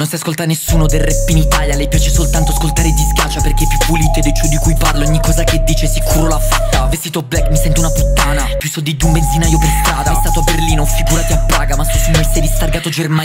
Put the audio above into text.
Non si ascolta nessuno del rap in Italia Le piace soltanto ascoltare di schiaccia Perché è più pulito ed è ciò di cui parlo Ogni cosa che dice sicuro l'ha fatta. Vestito black mi sento una puttana Più soldi di un benzinaio per strada. È stato a Berlino, figurati a Praga Ma sto su Mercedes targato Germania.